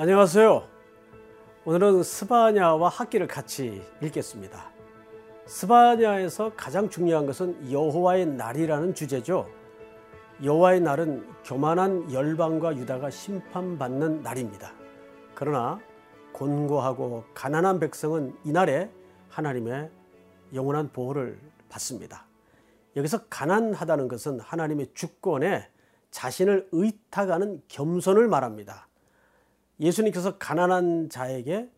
안녕하세요. 오늘은 스바냐와 학기를 같이 읽겠습니다. 스바냐에서 가장 중요한 것은 여호와의 날이라는 주제죠. 여호와의 날은 교만한 열방과 유다가 심판받는 날입니다. 그러나 곤고하고 가난한 백성은 이날에 하나님의 영원한 보호를 받습니다. 여기서 가난하다는 것은 하나님의 주권에 자신을 의탁하는 겸손을 말합니다. 예수님께서 가난한 자에게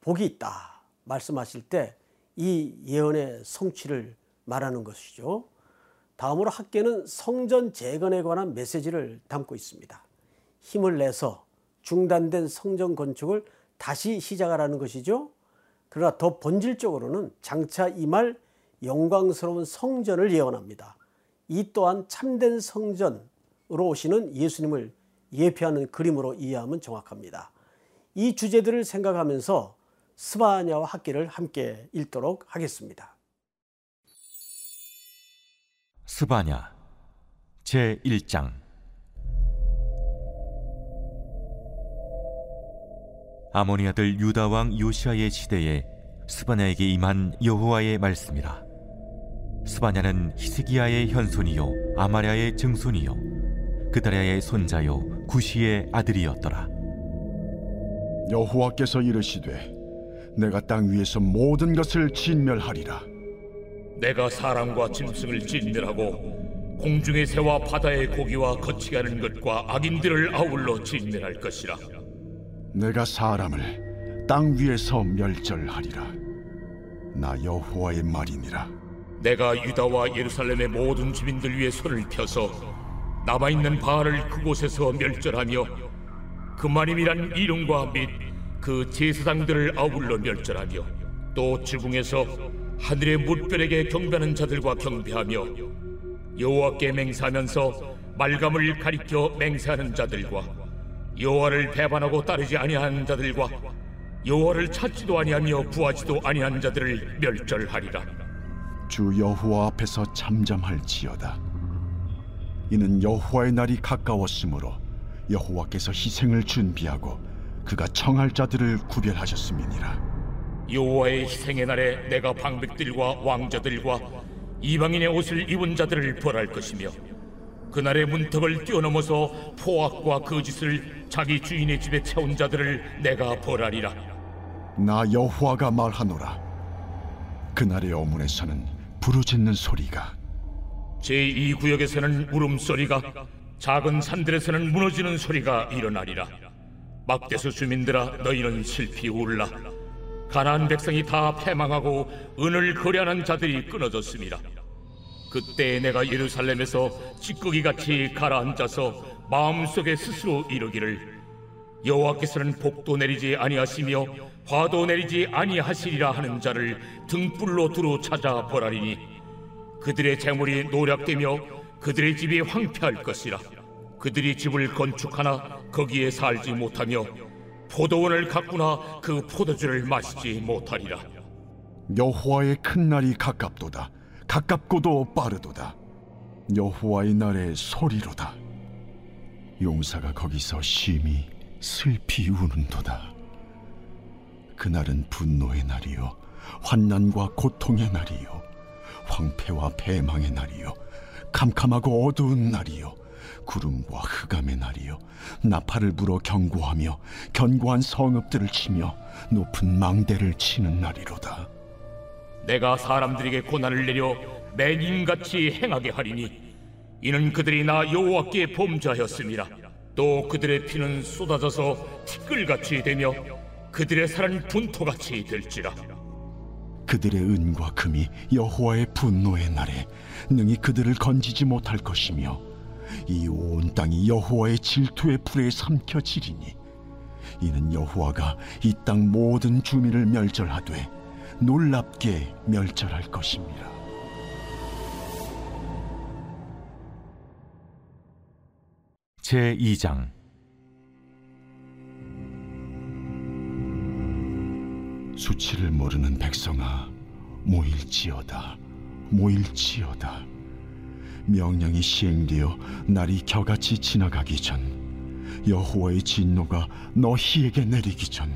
복이 있다 말씀하실 때 이 예언의 성취를 말하는 것이죠. 다음으로 학계는 성전 재건에 관한 메시지를 담고 있습니다. 힘을 내서 중단된 성전 건축을 다시 시작하라는 것이죠. 그러나 더 본질적으로는 장차 임할 영광스러운 성전을 예언합니다. 이 또한 참된 성전으로 오시는 예수님을 예표하는 그림으로 이해하면 정확합니다. 이 주제들을 생각하면서 스바냐와 학기를 함께 읽도록 하겠습니다. 스바냐 제 1장 아모니 아들 유다 왕 요시아의 시대에 스바냐에게 임한 여호와의 말씀이라 스바냐는 히스기야의 현손이요 아마랴의 증손이요 그다랴의 손자요 구시의 아들이었더라. 여호와께서 이르시되 내가 땅 위에서 모든 것을 진멸하리라. 내가 사람과 짐승을 진멸하고 공중의 새와 바다의 고기와 거치 가는 것과 악인들을 아울러 진멸할 것이라. 내가 사람을 땅 위에서 멸절하리라. 나 여호와의 말이니라. 내가 유다와 예루살렘의 모든 주민들 위해 손을 펴서 남아있는 바알을 그곳에서 멸절하며 그만임이란 이름과 및 그 제사장들을 아울러 멸절하며 또 지붕에서 하늘의 물결에게 경배하는 자들과 경배하며 여호와께 맹세하면서 말감을 가리켜 맹세하는 자들과 여호와를 배반하고 따르지 아니하는 자들과 여호와를 찾지도 아니하며 구하지도 아니한 자들을 멸절하리라. 주 여호와 앞에서 잠잠할지어다 이는 여호와의 날이 가까웠으므로 여호와께서 희생을 준비하고 그가 청할 자들을 구별하셨음이니라. 여호와의 희생의 날에 내가 방백들과 왕자들과 이방인의 옷을 입은 자들을 벌할 것이며 그날의 문턱을 뛰어넘어서 포악과 거짓을 자기 주인의 집에 채운 자들을 내가 벌하리라. 나 여호와가 말하노라. 그날의 어문에서는 부르짖는 소리가 제2구역에서는 울음소리가 작은 산들에서는 무너지는 소리가 일어나리라. 막대수 주민들아 너희는 슬피 울라. 가나안 백성이 다 패망하고 은을 거래하는 자들이 끊어졌습니다. 그때 내가 예루살렘에서 찌꺼기 같이 가라앉아서 마음속에 스스로 이르기를 여호와께서는 복도 내리지 아니하시며 화도 내리지 아니하시리라 하는 자를 등불로 두루 찾아 보라리니 그들의 재물이 노략되며 그들의 집이 황폐할 것이라. 그들이 집을 건축하나 거기에 살지 못하며 포도원을 가꾸나 그 포도주를 마시지 못하리라. 여호와의 큰 날이 가깝도다. 가깝고도 빠르도다. 여호와의 날의 소리로다. 용사가 거기서 심히 슬피 우는도다. 그날은 분노의 날이요 환난과 고통의 날이요 황폐와 패망의 날이요. 캄캄하고 어두운 날이요. 구름과 흑암의 날이요. 나팔을 불어 경고하며 견고한 성읍들을 치며 높은 망대를 치는 날이로다. 내가 사람들에게 고난을 내려 맹인같이 행하게 하리니 이는 그들이 나 여호와께 범죄하였음이라. 또 그들의 피는 쏟아져서 티끌같이 되며 그들의 살은 분토같이 될지라 그들의 은과 금이 여호와의 분노의 날에 능히 그들을 건지지 못할 것이며 이 온 땅이 여호와의 질투의 불에 삼켜지리니 이는 여호와가 이 땅 모든 주민을 멸절하되 놀랍게 멸절할 것입니다. 제 2장 수치를 모르는 백성아 모일지어다 모일지어다. 명령이 시행되어 날이 겨같이 지나가기 전 여호와의 진노가 너희에게 내리기 전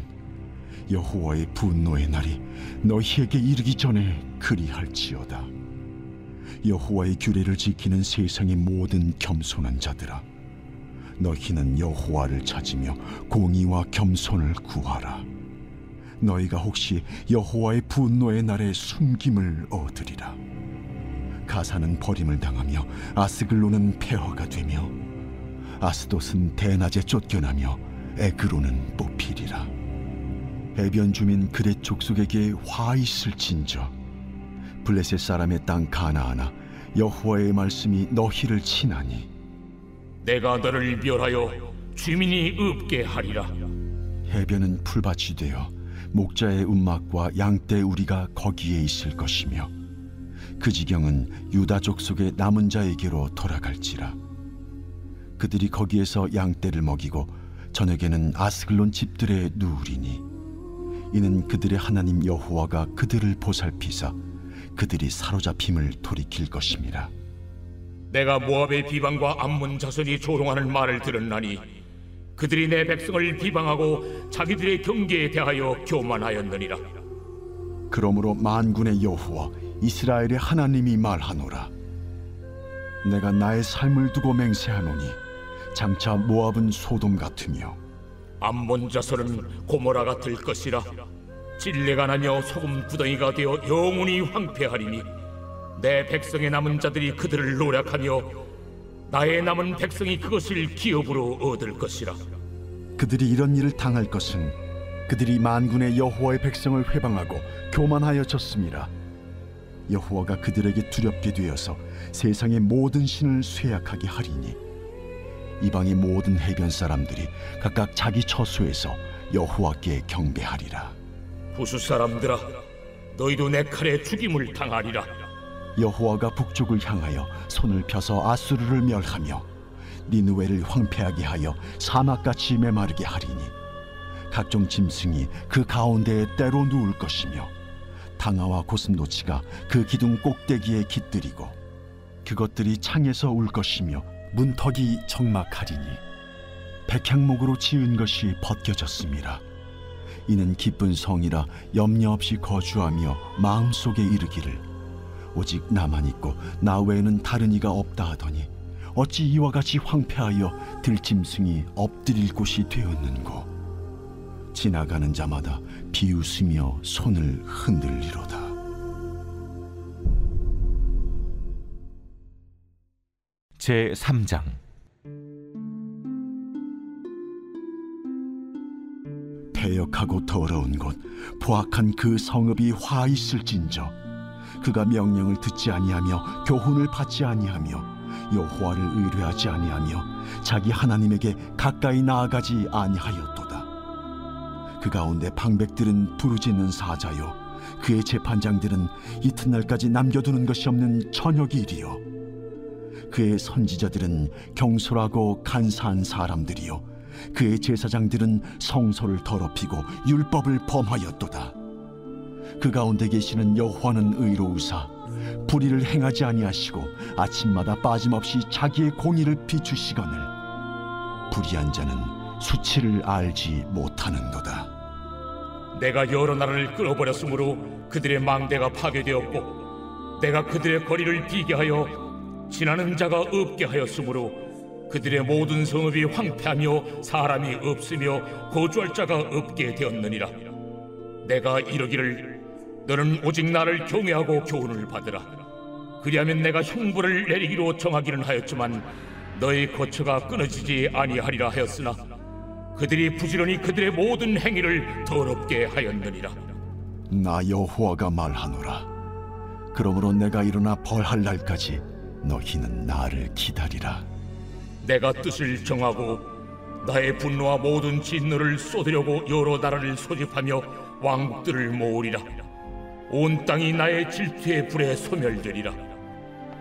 여호와의 분노의 날이 너희에게 이르기 전에 그리할지어다. 여호와의 규례를 지키는 세상의 모든 겸손한 자들아 너희는 여호와를 찾으며 공의와 겸손을 구하라 너희가 혹시 여호와의 분노의 날에 숨김을 얻으리라. 가사는 버림을 당하며 아스글로는 폐허가 되며 아스돗은 대낮에 쫓겨나며 에그로는 뽑히리라. 해변 주민 그렛 족속에게 화 있을진저. 블레셋 사람의 땅 가나하나 여호와의 말씀이 너희를 치나니 내가 너를 멸하여 주민이 없게 하리라. 해변은 풀밭이 되어 목자의 움막과 양떼 우리가 거기에 있을 것이며 그 지경은 유다 족 속의 남은 자에게로 돌아갈지라. 그들이 거기에서 양떼를 먹이고 저녁에는 아스글론 집들에 누우리니 이는 그들의 하나님 여호와가 그들을 보살피사 그들이 사로잡힘을 돌이킬 것임이라. 내가 모압의 비방과 암몬 자손이 조롱하는 말을 들었나니 그들이 내 백성을 비방하고 자기들의 경계에 대하여 교만하였느니라. 그러므로 만군의 여호와 이스라엘의 하나님이 말하노라. 내가 나의 삶을 두고 맹세하노니 장차 모압은 소돔 같으며 암몬 자손은 고모라 같을 것이라. 진례가 나며 소금 구덩이가 되어 영원히 황폐하리니 내 백성의 남은 자들이 그들을 노력하며 나의 남은 백성이 그것을 기업으로 얻을 것이라. 그들이 이런 일을 당할 것은 그들이 만군의 여호와의 백성을 회방하고 교만하여 졌음이라 여호와가 그들에게 두렵게 되어서 세상의 모든 신을 쇠약하게 하리니 이방의 모든 해변 사람들이 각각 자기 처소에서 여호와께 경배하리라. 부수 사람들아 너희도 내 칼에 죽임을 당하리라 여호와가 북쪽을 향하여 손을 펴서 아수르를 멸하며 니누웨를 황폐하게 하여 사막같이 메마르게 하리니 각종 짐승이 그 가운데에 때로 누울 것이며 당아와 고슴도치가 그 기둥 꼭대기에 깃들이고 그것들이 창에서 울 것이며 문턱이 적막하리니 백향목으로 지은 것이 벗겨졌습니다 이는 기쁜 성이라 염려 없이 거주하며 마음속에 이르기를 오직 나만 있고 나 외에는 다른 이가 없다 하더니 어찌 이와 같이 황폐하여 들짐승이 엎드릴 곳이 되었는고? 지나가는 자마다 비웃으며 손을 흔들리로다. 제 3장. 패역하고 더러운 곳 포악한 그 성읍이 화 있을진저 그가 명령을 듣지 아니하며 교훈을 받지 아니하며 여호와를 의뢰하지 아니하며 자기 하나님에게 가까이 나아가지 아니하였도다 그 가운데 방백들은 부르짖는 사자요 그의 재판장들은 이튿날까지 남겨두는 것이 없는 저녁일이요 그의 선지자들은 경솔하고 간사한 사람들이요 그의 제사장들은 성소를 더럽히고 율법을 범하였도다. 그 가운데 계시는 여호와는 의로우사. 불의를 행하지 아니하시고 아침마다 빠짐없이 자기의 공의를 비추시거늘. 불의한 자는 수치를 알지 못하는도다. 내가 여러 나라를 끌어버렸으므로 그들의 망대가 파괴되었고 내가 그들의 거리를 비게 하여 지나는 자가 없게 하였으므로 그들의 모든 성읍이 황폐하며 사람이 없으며 거주할 자가 없게 되었느니라. 내가 이러기를 너는 오직 나를 경외하고 교훈을 받으라. 그리하면 내가 형벌을 내리기로 정하기는 하였지만 너의 거처가 끊어지지 아니하리라 하였으나 그들이 부지런히 그들의 모든 행위를 더럽게 하였느니라. 나 여호와가 말하노라. 그러므로 내가 일어나 벌할 날까지 너희는 나를 기다리라. 내가 뜻을 정하고 나의 분노와 모든 진노를 쏟으려고 여러 나라를 소집하며 왕국들을 모으리라 온 땅이 나의 질투의 불에 소멸되리라.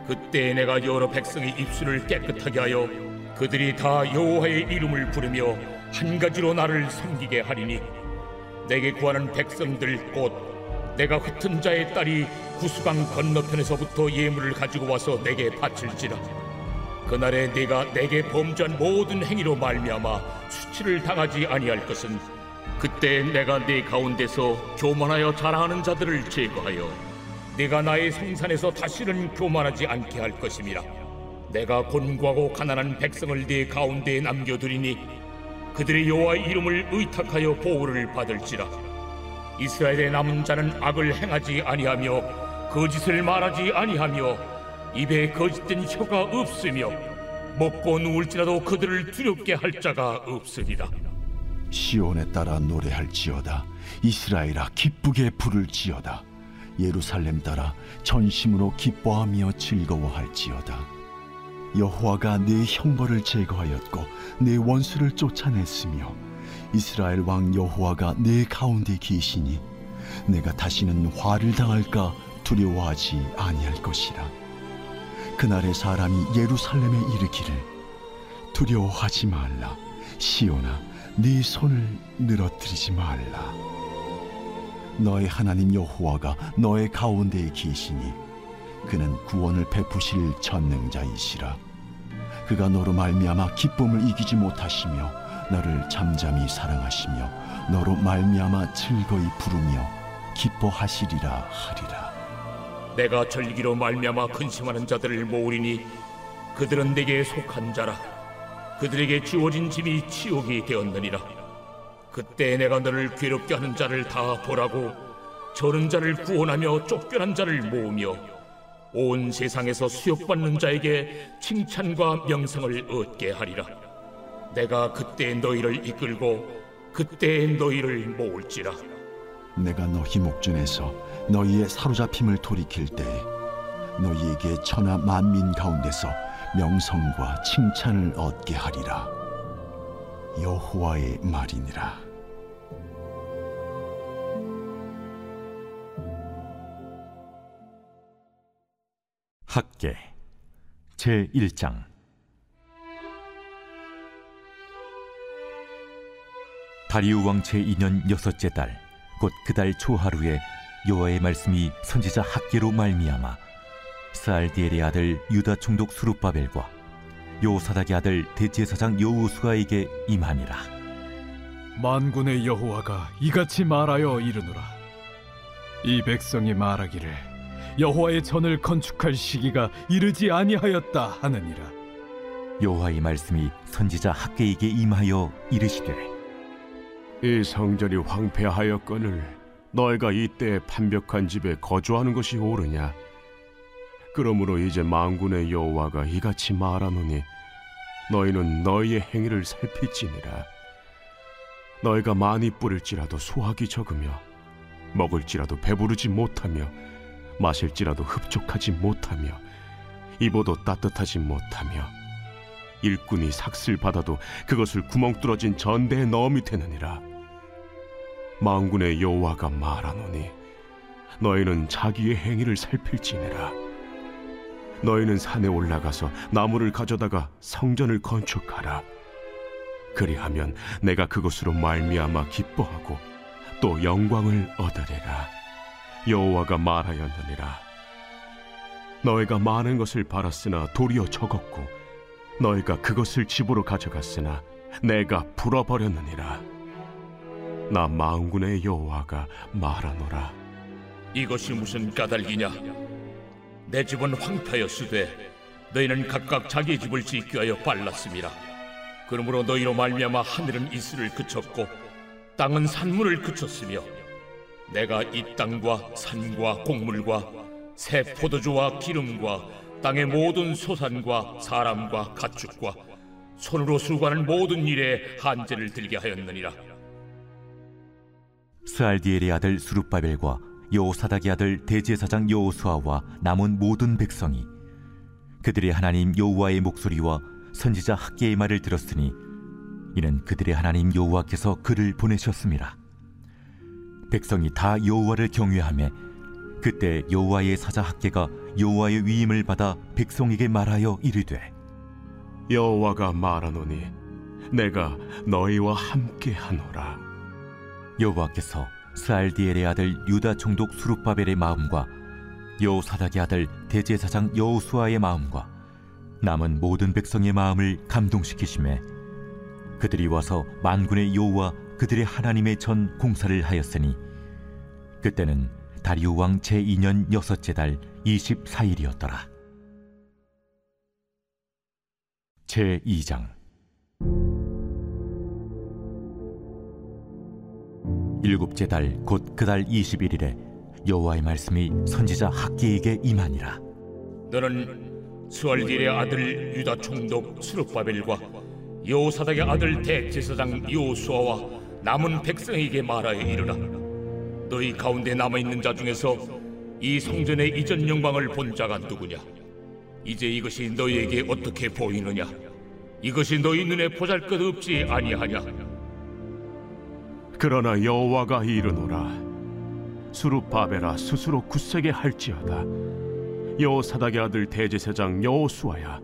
그때 내가 여러 백성의 입술을 깨끗하게 하여 그들이 다 여호와의 이름을 부르며 한 가지로 나를 섬기게 하리니 내게 구하는 백성들 곧 내가 흩은 자의 딸이 구수강 건너편에서부터 예물을 가지고 와서 내게 바칠지라. 그날에 네가 내게 범죄한 모든 행위로 말미암아 수치를 당하지 아니할 것은 그때 내가 네 가운데서 교만하여 자랑하는 자들을 제거하여 네가 나의 성산에서 다시는 교만하지 않게 할 것임이라. 내가 곤고하고 가난한 백성을 네 가운데에 남겨두리니 그들의 여호와의 이름을 의탁하여 보호를 받을지라. 이스라엘의 남은 자는 악을 행하지 아니하며 거짓을 말하지 아니하며 입에 거짓된 혀가 없으며 먹고 누울지라도 그들을 두렵게 할 자가 없으리라 시온에 따라 노래할지어다. 이스라엘아 기쁘게 부를지어다. 예루살렘 따라 전심으로 기뻐하며 즐거워할지어다. 여호와가 내 형벌을 제거하였고 내 원수를 쫓아냈으며 이스라엘 왕 여호와가 내 가운데 계시니 내가 다시는 화를 당할까 두려워하지 아니할 것이라. 그날의 사람이 예루살렘에 이르기를 두려워하지 말라. 시온아 네 손을 늘어뜨리지 말라. 너의 하나님 여호와가 너의 가운데에 계시니 그는 구원을 베푸실 전능자이시라. 그가 너로 말미암아 기쁨을 이기지 못하시며 너를 잠잠히 사랑하시며 너로 말미암아 즐거이 부르며 기뻐하시리라 하리라. 내가 절기로 말미암아 근심하는 자들을 모으리니 그들은 내게 속한 자라 그들에게 주어진 짐이 치욕이 되었느니라. 그때 내가 너를 괴롭게 하는 자를 다 보라고 저는 자를 구원하며 쫓겨난 자를 모으며 온 세상에서 수욕받는 자에게 칭찬과 명성을 얻게 하리라. 내가 그때 너희를 이끌고 그때 너희를 모을지라. 내가 너희 목전에서 너희의 사로잡힘을 돌이킬 때에 너희에게 천하 만민 가운데서 명성과 칭찬을 얻게 하리라. 여호와의 말이니라. 학계 제 1장. 다리우 왕 제2년 여섯째 달 곧 그 달 초하루에 여호와의 말씀이 선지자 학계로 말미암아 스알디엘의 아들 유다 총독 수룹바벨과 요사닥의 아들 대제사장 여우수아에게 임하니라. 만군의 여호와가 이같이 말하여 이르노라. 이 백성이 말하기를 여호와의 전을 건축할 시기가 이르지 아니하였다 하느니라. 여호와의 말씀이 선지자 학계에게 임하여 이르시되 이 성전이 황폐하였거늘 너희가 이때 판벽한 집에 거주하는 것이 옳으냐? 그러므로 이제 만군의 여호와가 이같이 말하노니 너희는 너희의 행위를 살필지니라. 너희가 많이 뿌릴지라도 수확이 적으며 먹을지라도 배부르지 못하며 마실지라도 흡족하지 못하며 입어도 따뜻하지 못하며 일꾼이 삭슬 받아도 그것을 구멍 뚫어진 전대에 넣음이 되느니라. 망군의 여호와가 말하노니 너희는 자기의 행위를 살필지니라 너희는 산에 올라가서 나무를 가져다가 성전을 건축하라. 그리하면 내가 그것으로 말미암아 기뻐하고 또 영광을 얻으리라. 여호와가 말하였느니라. 너희가 많은 것을 바랐으나 도리어 적었고 너희가 그것을 집으로 가져갔으나 내가 불어버렸느니라. 나 마음군의 여호와가 말하노라. 이것이 무슨 까닭이냐 내 집은 황폐였으되 너희는 각각 자기 집을 위하여 빨랐습니다. 그러므로 너희로 말미암아 하늘은 이슬을 그쳤고 땅은 산물을 그쳤으며 내가 이 땅과 산과 곡물과 새 포도주와 기름과 땅의 모든 소산과 사람과 가축과 손으로 수고하는 모든 일에 한제를 들게 하였느니라. 스알디엘의 아들 수룹바벨과 여호사닥의 아들 대제사장 여호수아와 남은 모든 백성이 그들의 하나님 여호와의 목소리와 선지자 학계의 말을 들었으니 이는 그들의 하나님 여호와께서 그를 보내셨습니다. 백성이 다 여호와를 경외하며 그때 여호와의 사자 학계가 여호와의 위임을 받아 백성에게 말하여 이르되 여호와가 말하노니 내가 너희와 함께 하노라 여호와께서 스알디엘의 아들 유다 총독 수룹바벨의 마음과 여호사닥의 아들 대제사장 여호수아의 마음과 남은 모든 백성의 마음을 감동시키심에 그들이 와서 만군의 여호와 그들의 하나님의 전 공사를 하였으니 그때는 다리우 왕 제2년 여섯째 달 24일이었더라. 제2장 일곱째 달 곧 그달 21일에 여호와의 말씀이 선지자 학기에게 임하니라. 너는 수알딜의 아들 유다 총독 수르바벨과 여호사닥의 아들 대제사장 여호수아와 남은 백성에게 말하여 이르라. 너희 가운데 남아 있는 자 중에서 이 성전의 이전 영광을 본 자가 누구냐? 이제 이것이 너희에게 어떻게 보이느냐? 이것이 너희 눈에 보잘것없지 아니하냐 그러나 여호와가 이르노라 수르바벨아 스스로 굳세게 할지어다. 여호사닥의 아들 대제사장 여호수아야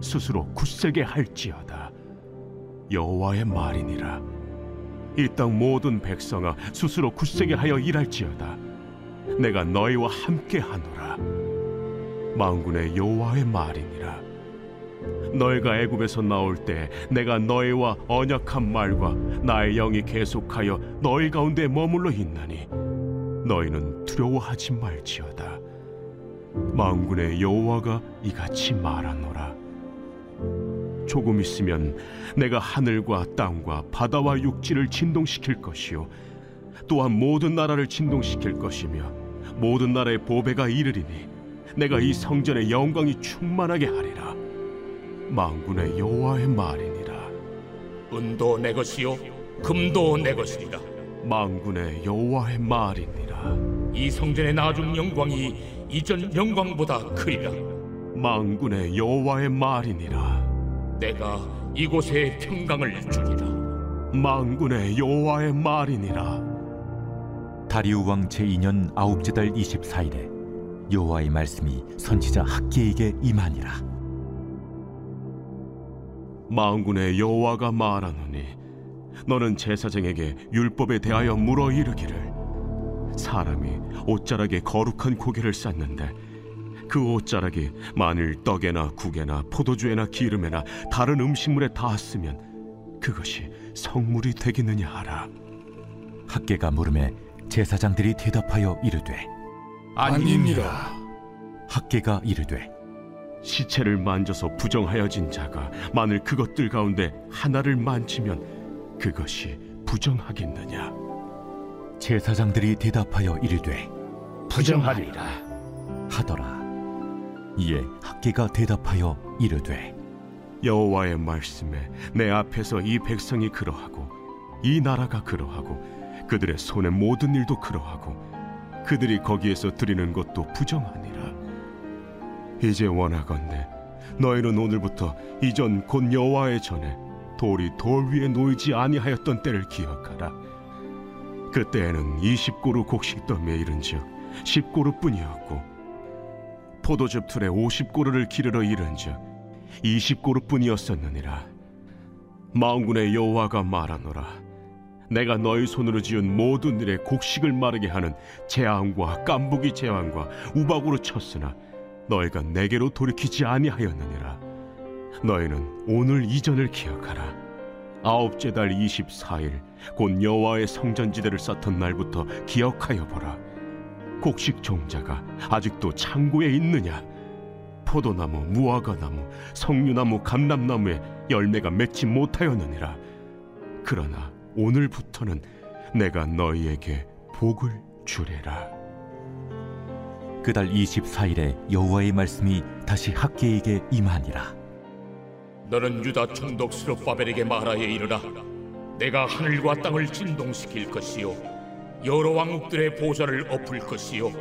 스스로 굳세게 할지어다. 여호와의 말이니라. 이 땅 모든 백성아 스스로 굳세게 하여 일할지어다. 내가 너희와 함께 하노라. 만군의 여호와의 말이니라 너희가 애굽에서 나올 때 내가 너희와 언약한 말과 나의 영이 계속하여 너희 가운데 머물러 있나니 너희는 두려워하지 말지어다. 만군의 여호와가 이같이 말하노라. 조금 있으면 내가 하늘과 땅과 바다와 육지를 진동시킬 것이요 또한 모든 나라를 진동시킬 것이며 모든 나라의 보배가 이르리니 내가 이 성전의 영광이 충만하게 하리라 만군의 여호와의 말이니라. 은도 내 것이요 금도 내 것이니라 만군의 여호와의 말이니라. 이 성전의 나중 영광이 이전 영광보다 크리라. 만군의 여호와의 말이니라. 내가 이곳에 평강을 주리라. 만군의 여호와의 말이니라. 다리우 왕 제2년 아홉째 달 24일에 여호와의 말씀이 선지자 학기에게 임하니라. 만군의 여호와가 말하노니 너는 제사장에게 율법에 대하여 물어 이르기를 사람이 옷자락에 거룩한 고개를 쌓는데 그 옷자락이 만일 떡에나 국에나 포도주에나 기름에나 다른 음식물에 닿았으면 그것이 성물이 되겠느냐 하라 학계가 물음에 제사장들이 대답하여 이르되 아니니라. 학계가 이르되 시체를 만져서 부정하여진 자가 만일 그것들 가운데 하나를 만지면 그것이 부정하겠느냐 제사장들이 대답하여 이르되 부정하리라. 하더라. 이에 학계가 대답하여 이르되 여호와의 말씀에 내 앞에서 이 백성이 그러하고 이 나라가 그러하고 그들의 손의 모든 일도 그러하고 그들이 거기에서 드리는 것도 부정하니라 이제 원하건대 너희는 오늘부터 이전 곧 여호와의 전에 돌이 돌 위에 놓이지 아니하였던 때를 기억하라. 그때에는 20고루 곡식 더미에 이른즉 10고루뿐이었고 포도즙 틀에 50고루를 기르러 이른즉 20고루뿐이었었느니라. 망군의 여호와가 말하노라. 내가 너희 손으로 지은 모든 일에 곡식을 마르게 하는 재앙과 깐부기 재앙과 우박으로 쳤으나 너희가 내게로 돌이키지 아니하였느니라. 너희는 오늘 이전을 기억하라. 아홉째 달 24일 곧 여호와의 성전지대를 쌓던 날부터 기억하여 보라. 곡식 종자가 아직도 창고에 있느냐? 포도나무, 무화과나무, 석류나무, 감람나무에 열매가 맺지 못하였느니라. 그러나 오늘부터는 내가 너희에게 복을 주리라 그달 24일에 여호와의 말씀이 다시 학계에게 임하니라. 너는 유다 총독 스룹바벨에게 말하여 이르라. 내가 하늘과 땅을 진동시킬 것이요 여러 왕국들의 보좌를 엎을 것이요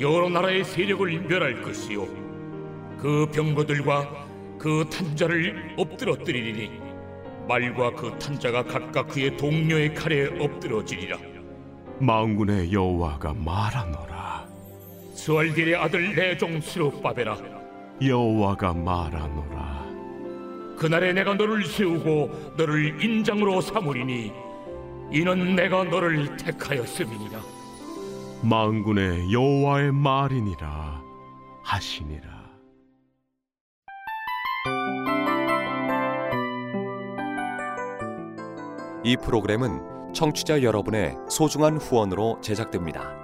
여러 나라의 세력을 멸할 것이요 그 병거들과 그 탄자를 엎드러뜨리리니 말과 그 탄자가 각각 그의 동료의 칼에 엎드러지리라. 망군의 여호와가 말하노라 스왈길의 아들 내종 스룹바베라. 여호와가 말하노라. 그날에 내가 너를 세우고 너를 인장으로 삼으리니 이는 내가 너를 택하였음이니라. 망군의 여호와의 말이니라 하시니라. 이 프로그램은 청취자 여러분의 소중한 후원으로 제작됩니다.